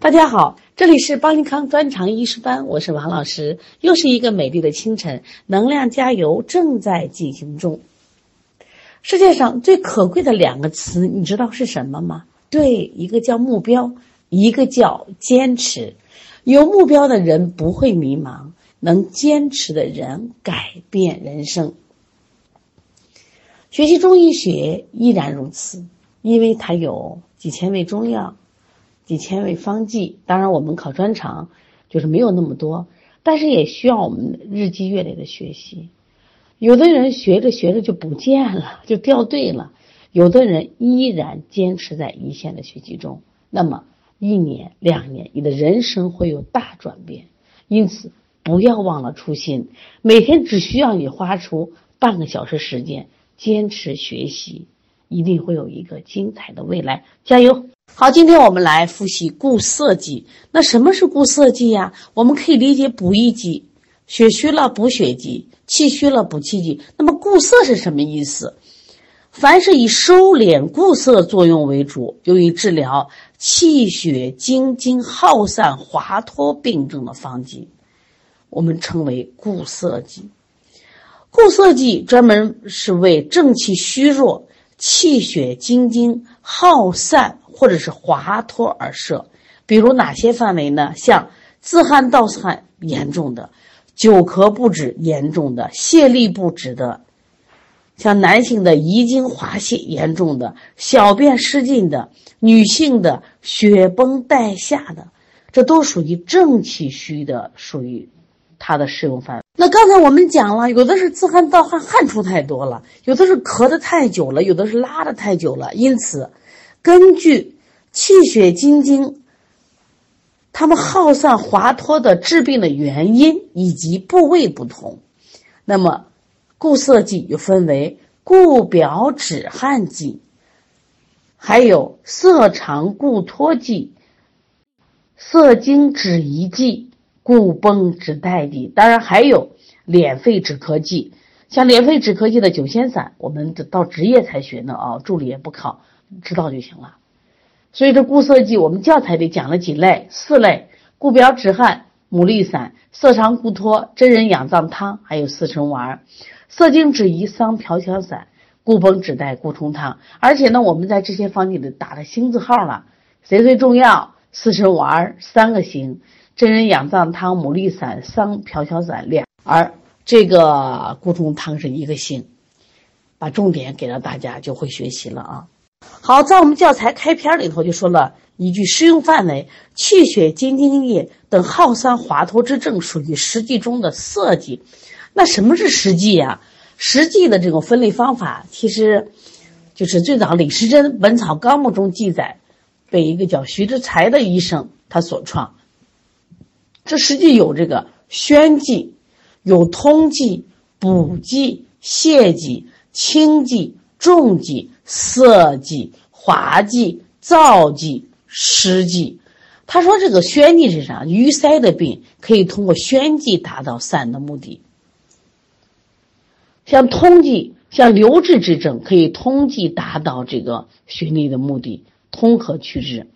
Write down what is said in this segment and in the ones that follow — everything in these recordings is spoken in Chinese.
大家好，这里是邦尼康专长医师班，我是王老师。又是一个美丽的清晨，能量加油正在进行中。世界上最可贵的两个词，你知道是什么吗？对，一个叫目标，一个叫坚持。有目标的人不会迷茫，能坚持的人改变人生。学习中医学依然如此，因为它有几千味中药。几千味方剂，当然我们考专长就是没有那么多，但是也需要我们日积月累的学习。有的人学着学着就不见了，就掉队了；有的人依然坚持在一线的学习中，那么一年两年，你的人生会有大转变。因此，不要忘了初心，每天只需要你花出半个小时时间坚持学习，一定会有一个精彩的未来。加油！好，今天我们来复习固涩剂。那什么是固涩剂呀？我们可以理解补益剂，血虚了补血剂，气虚了补气剂。那么固涩是什么意思？凡是以收敛固涩作用为主，用于治疗气血精津耗散滑脱病症的方剂，我们称为固涩剂。固涩剂专门是为正气虚弱、气血精津耗散。或者是滑脱而射，比如哪些范围呢？像自汗盗汗严重的，久咳不止严重的，泄痢不止的，像男性的遗精滑泄严重的，小便失禁的，女性的血崩带下的，这都属于正气虚的，属于它的适用范围。那刚才我们讲了，有的是自汗盗汗，汗出太多了；有的是咳的太久了；有的是拉的太久了。因此。根据气血津精，它们耗散滑脱的致病的原因以及部位不同，那么固涩剂又分为固表止汗剂，还有色肠固脱剂、色精止遗剂、固崩止带剂，当然还有敛肺止咳剂。像敛肺止咳剂的九仙散，我们到职业才学呢啊，助理也不考。知道就行了，所以这固涩剂我们教材里讲了几类，四类：固表止汗、牡蛎散、色肠固脱、真人养脏汤，还有四神丸、色精止遗、桑飘香散、固崩止带、固冲汤。而且呢，我们在这些方剂里打了星字号了，谁最重要？四神丸三个星，真人养脏汤、牡蛎散、桑飘香散两，而这个固冲汤是一个星。把重点给了大家，就会学习了啊。好，在我们教材开篇里头就说了一句适用范围：气血津津液等耗散滑脱之症，属于实际中的涩剂。那什么是实际呀？实际的这种分类方法，其实就是最早李时珍《本草纲目》中记载，被一个叫徐之才的医生他所创。这实际有这个宣剂、有通剂、补剂、泻剂、清剂、重剂。涩剂、滑剂、燥剂、湿剂，他说这个宣剂是啥？淤塞的病可以通过宣剂达到散的目的。像通剂，像流滞之症，可以通剂达到这个血逆的目的，通和祛滞。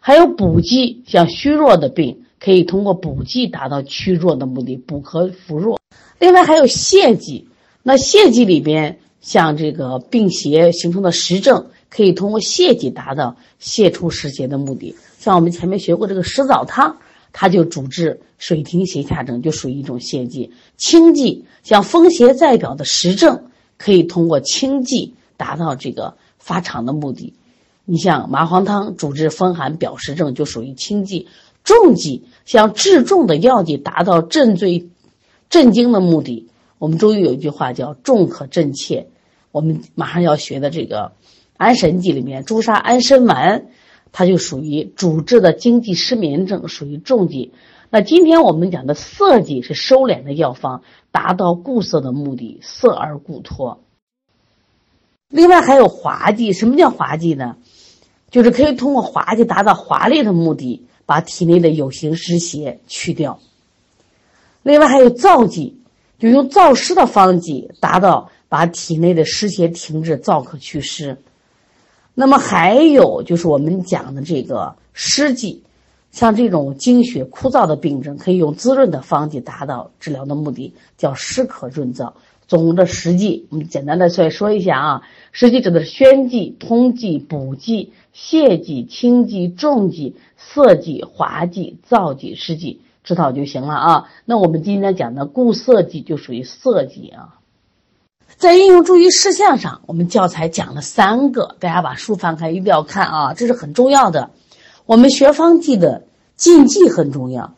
还有补剂，像虚弱的病，可以通过补剂达到祛弱的目的，补和扶弱。另外还有泻剂，那泻剂里边。像这个病邪形成的实症，可以通过泻剂达到泻出湿邪的目的。像我们前面学过这个石枣汤，它就主治水停胁下症，就属于一种泻剂。清剂像风邪在表的实症，可以通过清剂达到这个发长的目的。你像麻黄汤主治风寒表实症，就属于清剂。重剂像治重的药剂，达到镇醉镇惊的目的。我们中医有一句话叫“重可镇切”，我们马上要学的这个安神剂里面朱砂安神丸，它就属于主治的经济失眠症，属于重剂。那今天我们讲的涩剂是收敛的药方，达到固涩的目的，涩而固脱。另外还有滑剂，什么叫滑剂呢？就是可以通过滑剂达到滑利的目的，把体内的有形湿邪去掉。另外还有燥剂。就用燥湿的方剂，达到把体内的湿邪停滞，燥可祛湿。那么还有就是我们讲的这个湿剂，像这种经血枯燥的病症，可以用滋润的方剂达到治疗的目的，叫湿咳润燥。总的实际，我们简单的再说一下啊，实际指的是宣剂、通剂、补剂、泻剂、清剂、重剂、涩剂、滑剂、燥剂、湿剂，知道就行了啊。那我们今天讲的固涩剂就属于涩剂啊。在应用注意事项上，我们教材讲了三个，大家把书翻开一定要看啊，这是很重要的。我们学方剂的禁忌很重要，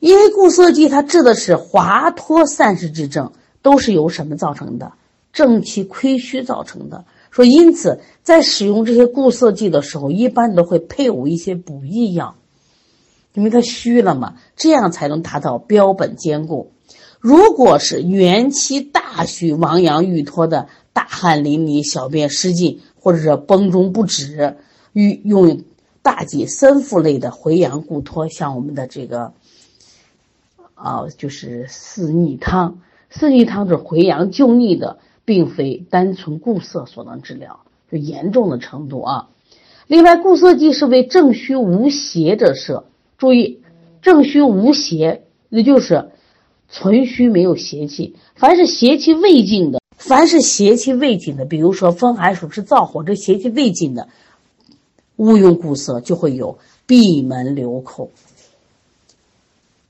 因为固涩剂它治的是滑脱散失之症。都是由什么造成的？正气亏虚造成的。说因此，在使用这些固涩剂的时候，一般都会配伍一些补益药，因为它虚了嘛，这样才能达到标本兼顾。如果是元气大虚、亡阳欲脱的，大汗淋漓、小便失禁，或者是崩中不止，用用大戟参附类的回阳固脱，像我们的这个啊，就是四逆汤。四逆汤是回阳救逆的，并非单纯固涩所能治疗，就严重的程度啊。另外，固涩剂是为正虚无邪者设。注意，正虚无邪，也就是存虚没有邪气。凡是邪气未尽的，凡是邪气未尽的，比如说风寒暑湿燥火，这邪气未尽的，勿用固涩就会有闭门留口。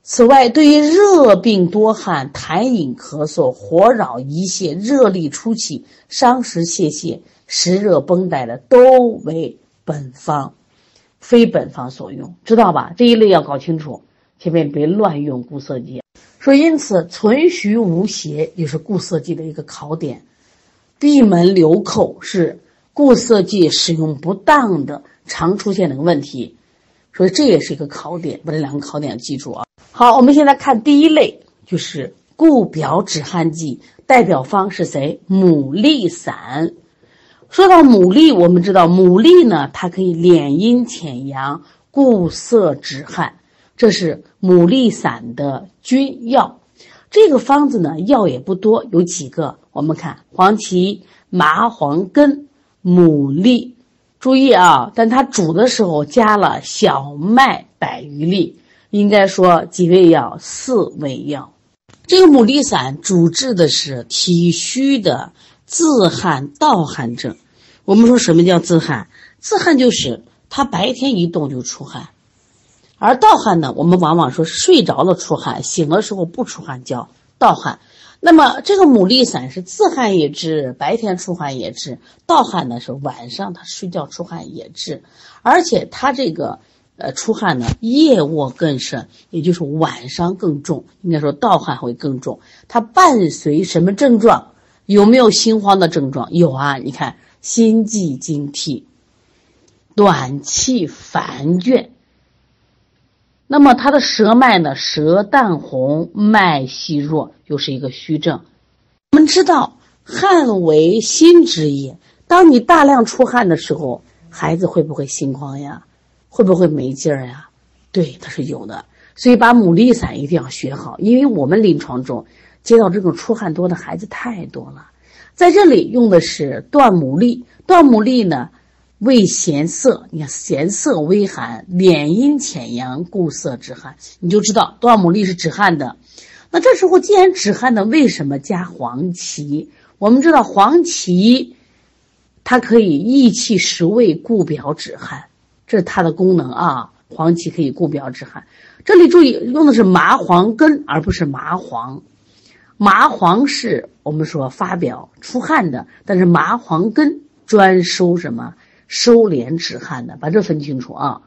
此外，对于热病多汗、痰饮咳嗽、火扰遗泄、热力出起、伤食泄泻、湿热绷带的，都为本方，非本方所用，知道吧？这一类要搞清楚，千万别乱用固涩剂。说因此，存虚无邪也是固涩剂的一个考点，闭门留口是固涩剂使用不当的常出现的问题，所以这也是一个考点，把这两个考点记住啊。好，我们现在看第一类，就是固表止汗剂，代表方是谁？牡蛎散。说到牡蛎，我们知道牡蛎呢，它可以敛阴潜阳、固涩止汗，这是牡蛎散的君药。这个方子呢，药也不多，有几个。我们看黄芪、麻黄根、牡蛎，注意啊，但它煮的时候加了小麦百余粒。应该说几味药，四味药。这个牡蛎散主治的是体虚的自汗、盗汗症。我们说什么叫自汗？自汗就是他白天一动就出汗，而盗汗呢，我们往往说睡着了出汗，醒的时候不出汗叫盗汗。那么这个牡蛎散是自汗也治，白天出汗也治；盗汗呢是晚上他睡觉出汗也治，而且他这个。呃，出汗呢，夜卧更甚，也就是晚上更重。应该说盗汗会更重。它伴随什么症状？有没有心慌的症状？有啊，你看心悸惊惕、短气烦倦。那么他的舌脉呢，舌淡红，脉细弱，又是一个虚症。我们知道汗为心之液，当你大量出汗的时候，孩子会不会心慌呀？会不会没劲儿呀？对，它是有的。所以把牡蛎散一定要学好，因为我们临床中接到这种出汗多的孩子太多了。在这里用的是断牡蛎，断牡蛎呢味咸涩，你看咸涩微寒，敛阴潜阳，固涩止汗，你就知道断牡蛎是止汗的。那这时候既然止汗的，为什么加黄芪？我们知道黄芪它可以益气实胃，固表止汗。这是它的功能啊，黄芪可以固表止汗。这里注意用的是麻黄根，而不是麻黄。麻黄是我们说发表出汗的，但是麻黄根专收什么收敛止汗的，把这分清楚啊。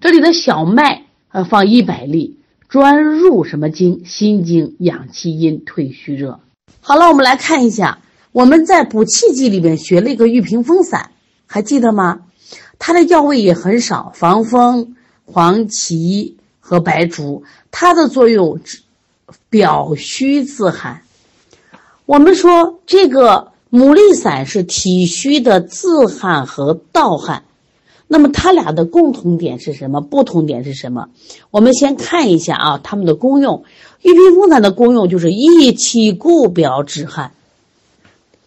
这里的小麦呃放一百粒，专入什么经？心经，养气阴，退虚热。好了，我们来看一下，我们在补气剂里面学了一个玉屏风散，还记得吗？它的药味也很少，防风、黄芪和白术，它的作用表虚自汗。我们说这个牡蛎散是体虚的自汗和盗汗，那么它俩的共同点是什么？不同点是什么？我们先看一下啊，它们的功用。玉屏风散的功用就是益气固表止汗，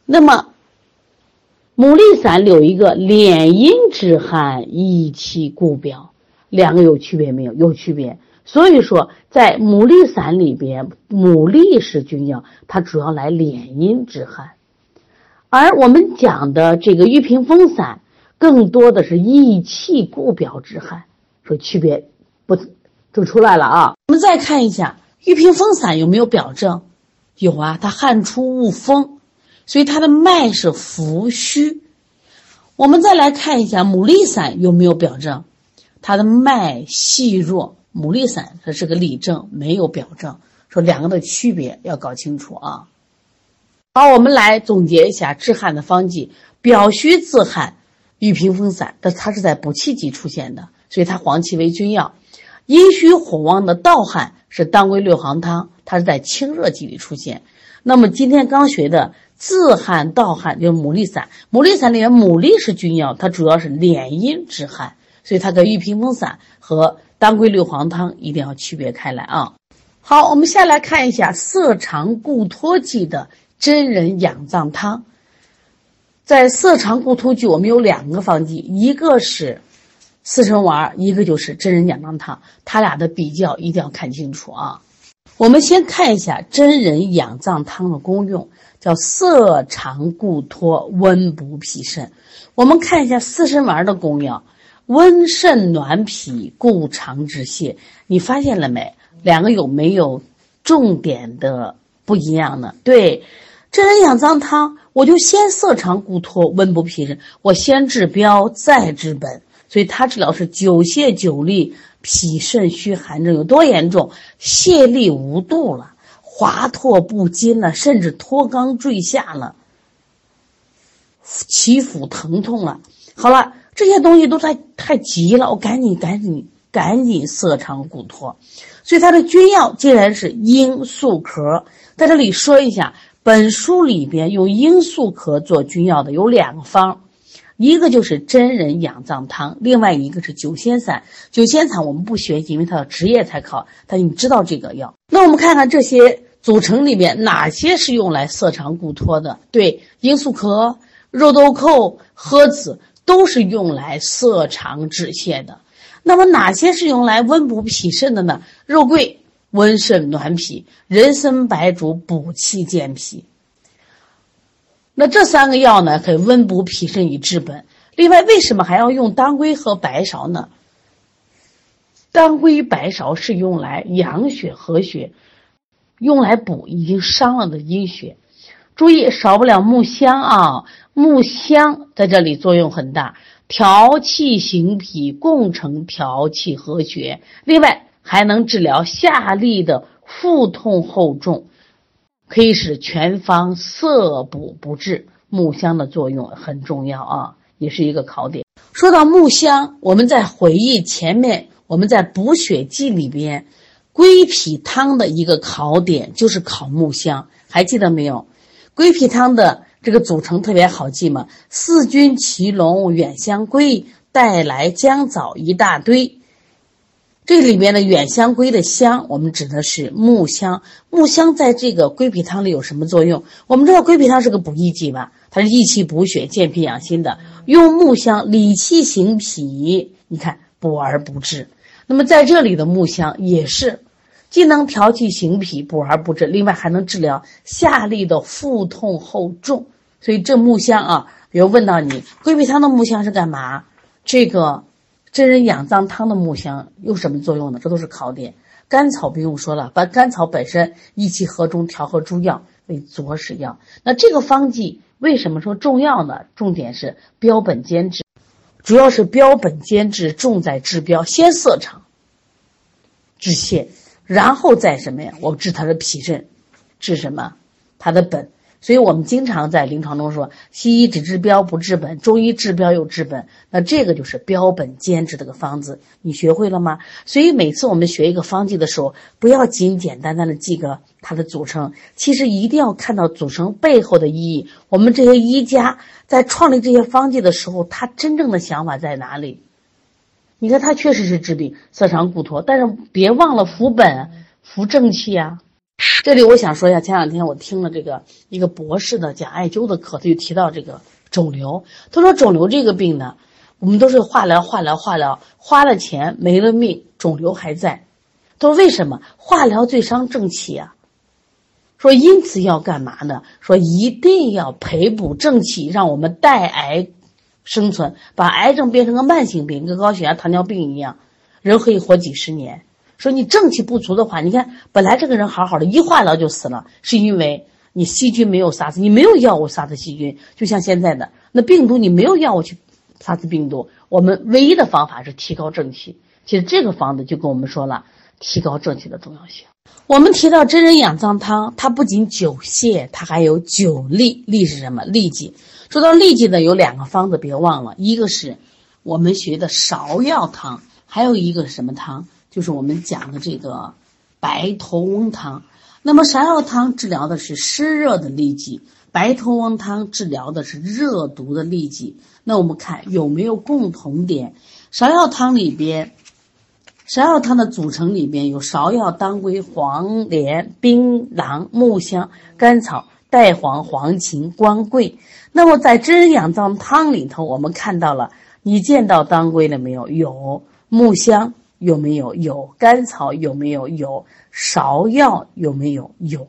那么。牡蛎散有一个敛阴止汗、益气固表，两个有区别没有？有区别。所以说，在牡蛎散里边，牡蛎是君药，它主要来敛阴止汗，而我们讲的这个玉屏风散，更多的是益气固表止汗。说区别不就出来了啊？我们再看一下玉屏风散有没有表证？有啊，它汗出恶风，所以它的脉是浮虚。我们再来看一下牡蛎散有没有表证？它的脉细弱。牡蛎散它是个里证，没有表证，说两个的区别要搞清楚啊。好，我们来总结一下治汗的方剂：表虚自汗，玉屏风散，但它是在补气机出现的，所以它黄芪为君药；阴虚火旺的盗汗是当归六行汤，它是在清热剂里出现。那么今天刚学的自汗盗汗就是牡蛎散，牡蛎散里面牡蛎是君药，它主要是敛阴止汗，所以它跟玉屏风散和。当归六黄汤一定要区别开来啊！好，我们下来看一下色肠固脱剂的真人养脏汤。在色肠固脱剂，我们有两个方剂，一个是四神丸，一个就是真人养脏汤。它俩的比较一定要看清楚啊！我们先看一下真人养脏汤的功用，叫色肠固脱，温补脾肾。我们看一下四神丸的功效。温肾暖脾，固肠止泻。你发现了没？两个有没有重点的不一样呢？对，这人养脏汤，我就先色肠固脱，温补脾肾。我先治标，再治本。所以它治疗是久泻久痢、脾肾虚寒症有多严重？泻力无度了，滑脱不津了，甚至脱肛坠下了，起腹疼痛了。好了。这些东西都太太急了，我赶紧赶紧赶紧色肠固脱，所以它的君药竟然是罂粟壳。在这里说一下，本书里边用罂粟壳做君药的有两个方，一个就是真人养脏汤，另外一个是九仙散。九仙散我们不学，因为它的职业才考。但你知道这个药？那我们看看这些组成里面哪些是用来色肠固脱的？对，罂粟壳、肉豆蔻、诃子。都是用来色肠止泻的，那么哪些是用来温补脾肾的呢？肉桂温肾暖脾，人参白术补气健脾。那这三个药呢，可以温补脾肾以治本。另外，为什么还要用当归和白芍呢？当归、白芍是用来养血和血，用来补已经伤了的阴血。注意，少不了木香啊！木香在这里作用很大，调气行脾，共成调气和血。另外，还能治疗下利的腹痛后重，可以使全方色补不滞。木香的作用很重要啊，也是一个考点。说到木香，我们在回忆前面我们在补血剂里边，归脾汤的一个考点就是考木香，还记得没有？归脾汤的这个组成特别好记嘛，四君祁龙远香归，带来姜枣一大堆。这里面的远香归的香，我们指的是木香。木香在这个归脾汤里有什么作用？我们知道归脾汤是个补益剂吧？它是益气补血、健脾养心的。用木香理气行脾，你看补而不滞。那么在这里的木香也是。既能调气行脾，补而不滞，另外还能治疗下利的腹痛后重。所以这木香啊，比如问到你归脾汤的木香是干嘛？这个真人养脏汤的木香有什么作用呢？这都是考点。甘草不用说了，把甘草本身益气和中，调和诸药为佐使药。那这个方剂为什么说重要呢？重点是标本兼治，主要是标本兼治，重在治标，先色肠治泻。然后再什么呀？我治他的脾肾，治什么？他的本。所以我们经常在临床中说，西医只治标不治本，中医治标又治本。那这个就是标本兼治这个方子，你学会了吗？所以每次我们学一个方剂的时候，不要仅简单单的记个它的组成，其实一定要看到组成背后的意义。我们这些医家在创立这些方剂的时候，他真正的想法在哪里？你看，它确实是治病，色肠固脱，但是别忘了扶本、扶正气啊。这里我想说一下，前两天我听了这个一个博士的讲艾灸的课，他就提到这个肿瘤。他说肿瘤这个病呢，我们都是化疗、化疗、化疗，花了钱没了命，肿瘤还在。他说为什么？化疗最伤正气啊。说因此要干嘛呢？说一定要培补正气，让我们带癌生存，把癌症变成个慢性病，跟高血压、糖尿病一样，人可以活几十年。说你正气不足的话，你看本来这个人好好的，一化疗就死了，是因为你细菌没有杀死，你没有药物杀死细菌，就像现在的那病毒，你没有药物去。杀死病毒，我们唯一的方法是提高正气。其实这个方子就跟我们说了提高正气的重要性。我们提到真人养脏汤，它不仅久泻，它还有久痢。痢是什么？痢疾。说到痢疾呢，有两个方子，别忘了，一个是我们学的芍药汤，还有一个什么汤？就是我们讲的这个白头翁汤。那么芍药汤治疗的是湿热的痢疾。白头翁汤治疗的是热毒的痢疾，那我们看有没有共同点？芍药汤里边，芍药汤的组成里边有芍药、当归、黄连、槟榔、木香、甘草、带黄、黄芩、光桂。那么在真养脏汤里头，我们看到了，你见到当归了没有？有。木香有没有？有。甘草有没有？有。芍药有没有？有。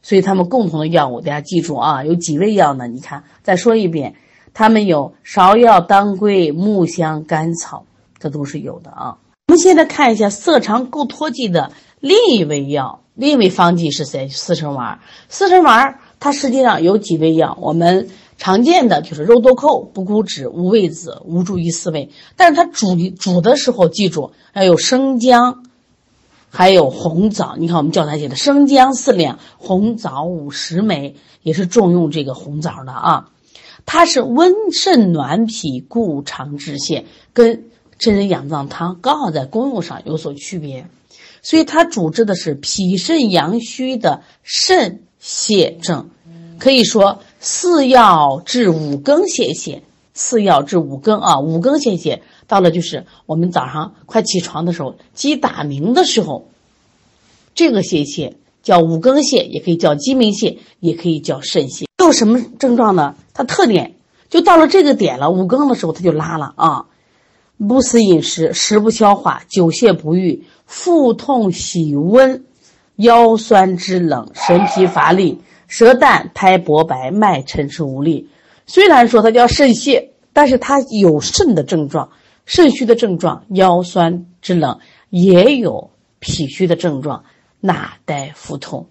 所以他们共同的药物，大家记住啊，有几味药呢？你看，再说一遍，他们有芍药、当归、木香、甘草，这都是有的啊。我们现在看一下色肠固脱剂的另一味药，另一味方剂是谁？四神丸。四神丸它实际上有几味药，我们常见的就是肉豆蔻、补骨脂、五味子、吴茱萸四味，但是它煮煮的时候，记住要有生姜。还有红枣，你看我们教材写的生姜四两，红枣五十枚，也是重用这个红枣的啊。它是温肾暖脾、固肠止泻，跟真人养脏汤刚好在功用上有所区别。所以它主治的是脾肾阳虚的肾泄症，可以说四药治五更泄泻，四药治五更啊，五更泄泻。到了就是我们早上快起床的时候，鸡打鸣的时候，这个泄泻叫五更泻，也可以叫鸡鸣泻，也可以叫肾泻。有什么症状呢？它特点就到了这个点了，五更的时候它就拉了啊，不思饮食，食不消化，久泻不愈，腹痛喜温，腰酸肢冷，神疲乏力，舌淡苔薄白，脉沉迟无力。虽然说它叫肾泻，但是它有肾的症状。肾虚的症状，腰酸肢冷，也有脾虚的症状，纳呆腹痛。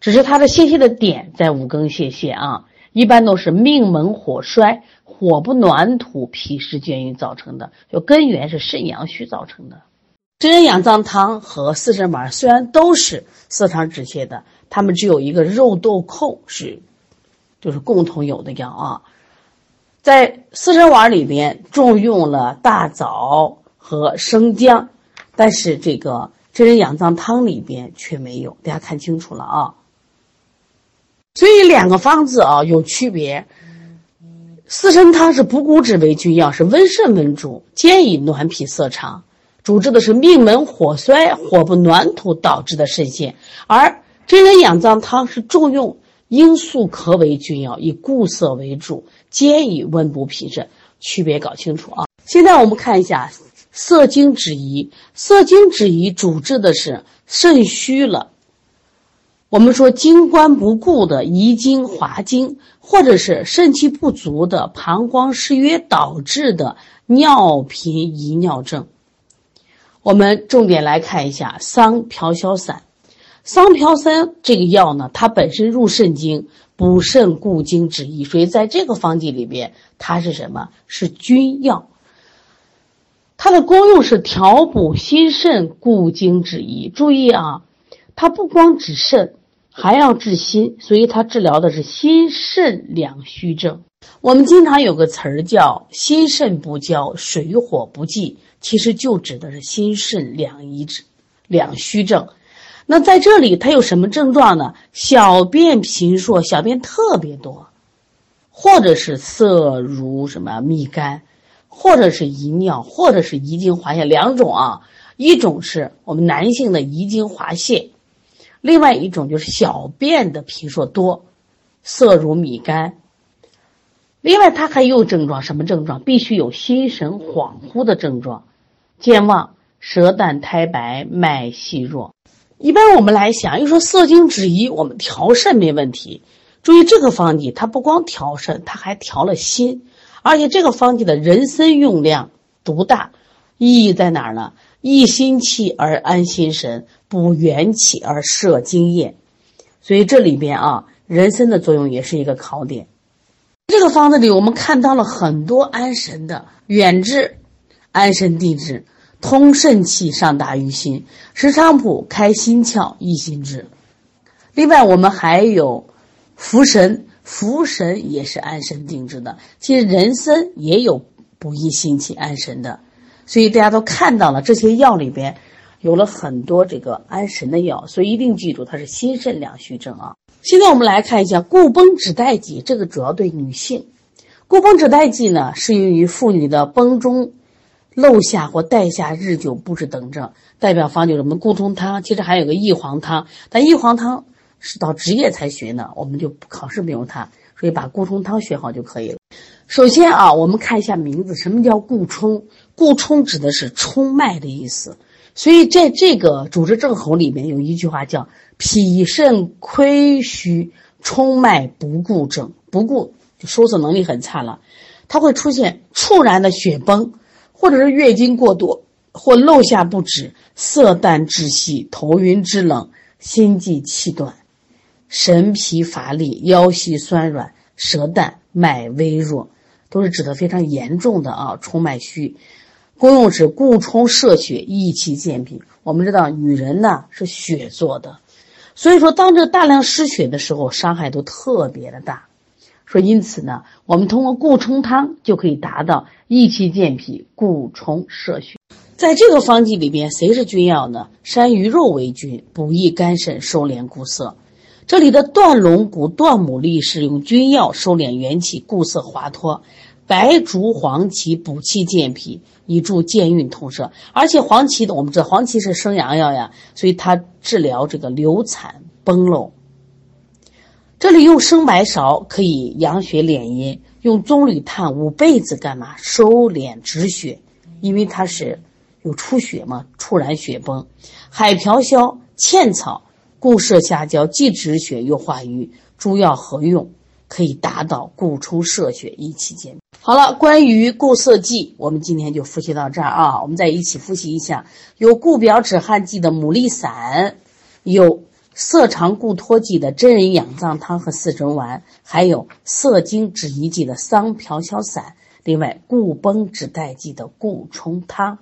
只是它的泄泻的点在五更泄泻啊，一般都是命门火衰，火不暖土，脾湿厥瘀造成的，就根源是肾阳虚造成的。真人养脏汤和四神丸虽然都是色肠止泻的，它们只有一个肉豆蔻是，就是共同有的药啊。在四神丸里边重用了大枣和生姜，但是这个真人养脏汤里边却没有，大家看清楚了啊。所以两个方子啊有区别。四神汤是补骨脂为君药，是温肾温主，兼以暖脾涩肠，主治的是命门火衰、火不暖土导致的肾陷；而真人养脏汤是重用。罂粟壳为君药，以固涩为主，兼以温补脾肾，区别搞清楚啊！现在我们看一下涩精止遗，涩精止遗主治的是肾虚了，我们说精关不固的遗精滑精，或者是肾气不足的膀胱失约导致的尿频遗尿症。我们重点来看一下桑飘消散。桑飘散这个药呢，它本身入肾经，补肾固精止遗，所以在这个方剂里边，它是什么？是君药。它的功用是调补心肾、固精止遗。注意啊，它不光止肾，还要治心，所以它治疗的是心肾两虚症。我们经常有个词儿叫“心肾不交，水火不济”，其实就指的是心肾两遗症、两虚症。那在这里，他有什么症状呢？小便频数，小便特别多，或者是色如什么蜜干，或者是遗尿，或者是遗精滑泻两种啊。一种是我们男性的遗精滑泻，另外一种就是小便的频数多，色如米干。另外，它还有症状，什么症状？必须有心神恍惚的症状，健忘、舌淡苔白、脉细弱。一般我们来想，又说色精止遗，我们调肾没问题。注意这个方剂，它不光调肾，它还调了心，而且这个方剂的人参用量独大，意义在哪儿呢？益心气而安心神，补元气而摄精液。所以这里边啊，人参的作用也是一个考点。这个方子里，我们看到了很多安神的，远志安神定志，通肾气，上达于心；石菖蒲开心窍，益心志。另外，我们还有茯神，茯神也是安神定志的。其实人参也有补益心气、安神的。所以大家都看到了，这些药里边有了很多这个安神的药，所以一定记住它是心肾两虚症啊。现在我们来看一下固崩止带剂，这个主要对女性。固崩止带剂呢，适用于妇女的崩中、漏下或带下日久不止等症。代表方就是我们固冲汤，其实还有个益黄汤，但益黄汤是到职业才学呢，我们就考试没有它，所以把固冲汤学好就可以了。首先啊，我们看一下名字，什么叫固冲？固冲指的是冲脉的意思。所以在这个主治症候里面有一句话叫。脾肾亏虚，冲脉不固症，不固就收缩能力很差了，它会出现猝然的血崩，或者是月经过多，或漏下不止，色淡窒息，头晕肢冷，心悸气短，神疲乏力，腰膝酸软，舌淡，脉微弱，都是指的非常严重的啊，冲脉虚。功用是固冲摄血，益气健脾。我们知道女人呢是血做的。所以说，当这个大量失血的时候，伤害都特别的大。说因此呢，我们通过固冲汤就可以达到益气健脾、固冲摄血。在这个方剂里边，谁是君药呢？山萸肉为君，补益肝肾，收敛固涩。这里的断龙骨、断牡蛎是用君药收敛元气、固涩滑脱。白术、黄芪补气健脾，以助健运通摄。而且黄芪，我们知道黄芪是生阳药呀，所以它治疗这个流产崩漏。这里用生白芍可以养血敛阴，用棕榈炭五倍子干嘛？收敛止血，因为它是有出血嘛，猝然血崩。海瓢消、茜草固摄下焦，既止血又化瘀，诸药合用。可以达到固冲摄血、益气健。好了，关于固涩剂，我们今天就复习到这儿啊。我们再一起复习一下：有固表止汗剂的牡蛎散，有涩肠固脱剂的真人养脏汤和四神丸，还有涩精止遗剂的桑瓢消散。另外，固崩止带剂的固冲汤，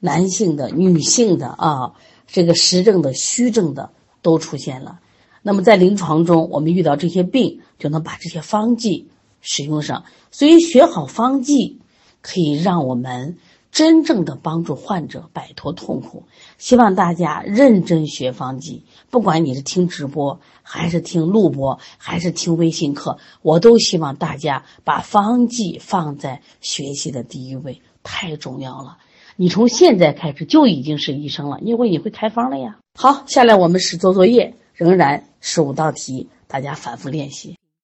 男性的、女性的啊，这个实症的、虚症的都出现了。那么在临床中，我们遇到这些病，就能把这些方剂使用上。所以学好方剂，可以让我们真正的帮助患者摆脱痛苦。希望大家认真学方剂，不管你是听直播，还是听录播，还是听微信课，我都希望大家把方剂放在学习的第一位，太重要了。你从现在开始就已经是医生了，因为你会开方了呀。好，下来我们是做作业。仍然十五道题，大家反复练习。